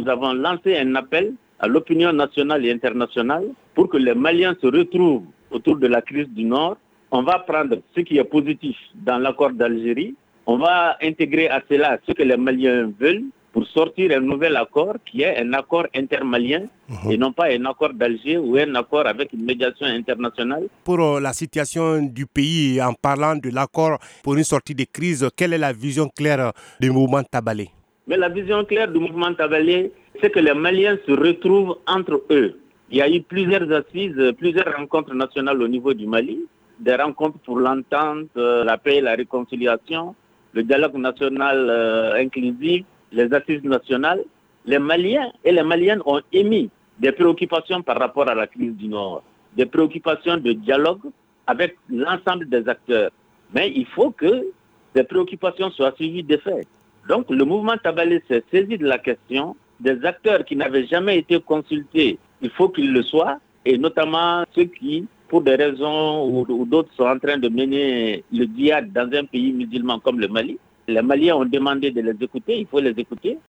nous avons lancé un appel à l'opinion nationale et internationale pour que les Maliens se retrouvent autour de la crise du Nord. On va prendre ce qui est positif dans l'accord d'Algérie. On va intégrer à cela ce que les Maliens veulent pour sortir un nouvel accord qui est un accord intermalien et non pas un accord d'Alger ou un accord avec une médiation internationale. Pour euh, la situation du pays, en parlant de l'accord pour une sortie de crise, quelle est la vision claire du mouvement Tabalé? Mais la vision claire du mouvement Tabalé, c'est que les Maliens se retrouvent entre eux. Il y a eu plusieurs assises, plusieurs rencontres nationales au niveau du Mali, des rencontres pour l'entente, euh, la paix la réconciliation, le dialogue national euh, inclusif, les assises nationales, les Maliens et les Maliennes ont émis des préoccupations par rapport à la crise du Nord, des préoccupations de dialogue avec l'ensemble des acteurs. Mais il faut que ces préoccupations soient suivies des faits. Donc le mouvement Tabalé s'est saisi de la question des acteurs qui n'avaient jamais été consultés. Il faut qu'ils le soient, et notamment ceux qui, pour des raisons ou, d'autres, sont en train de mener le diade dans un pays musulman comme le Mali. Les Maliens ont demandé de les écouter, il faut les écouter.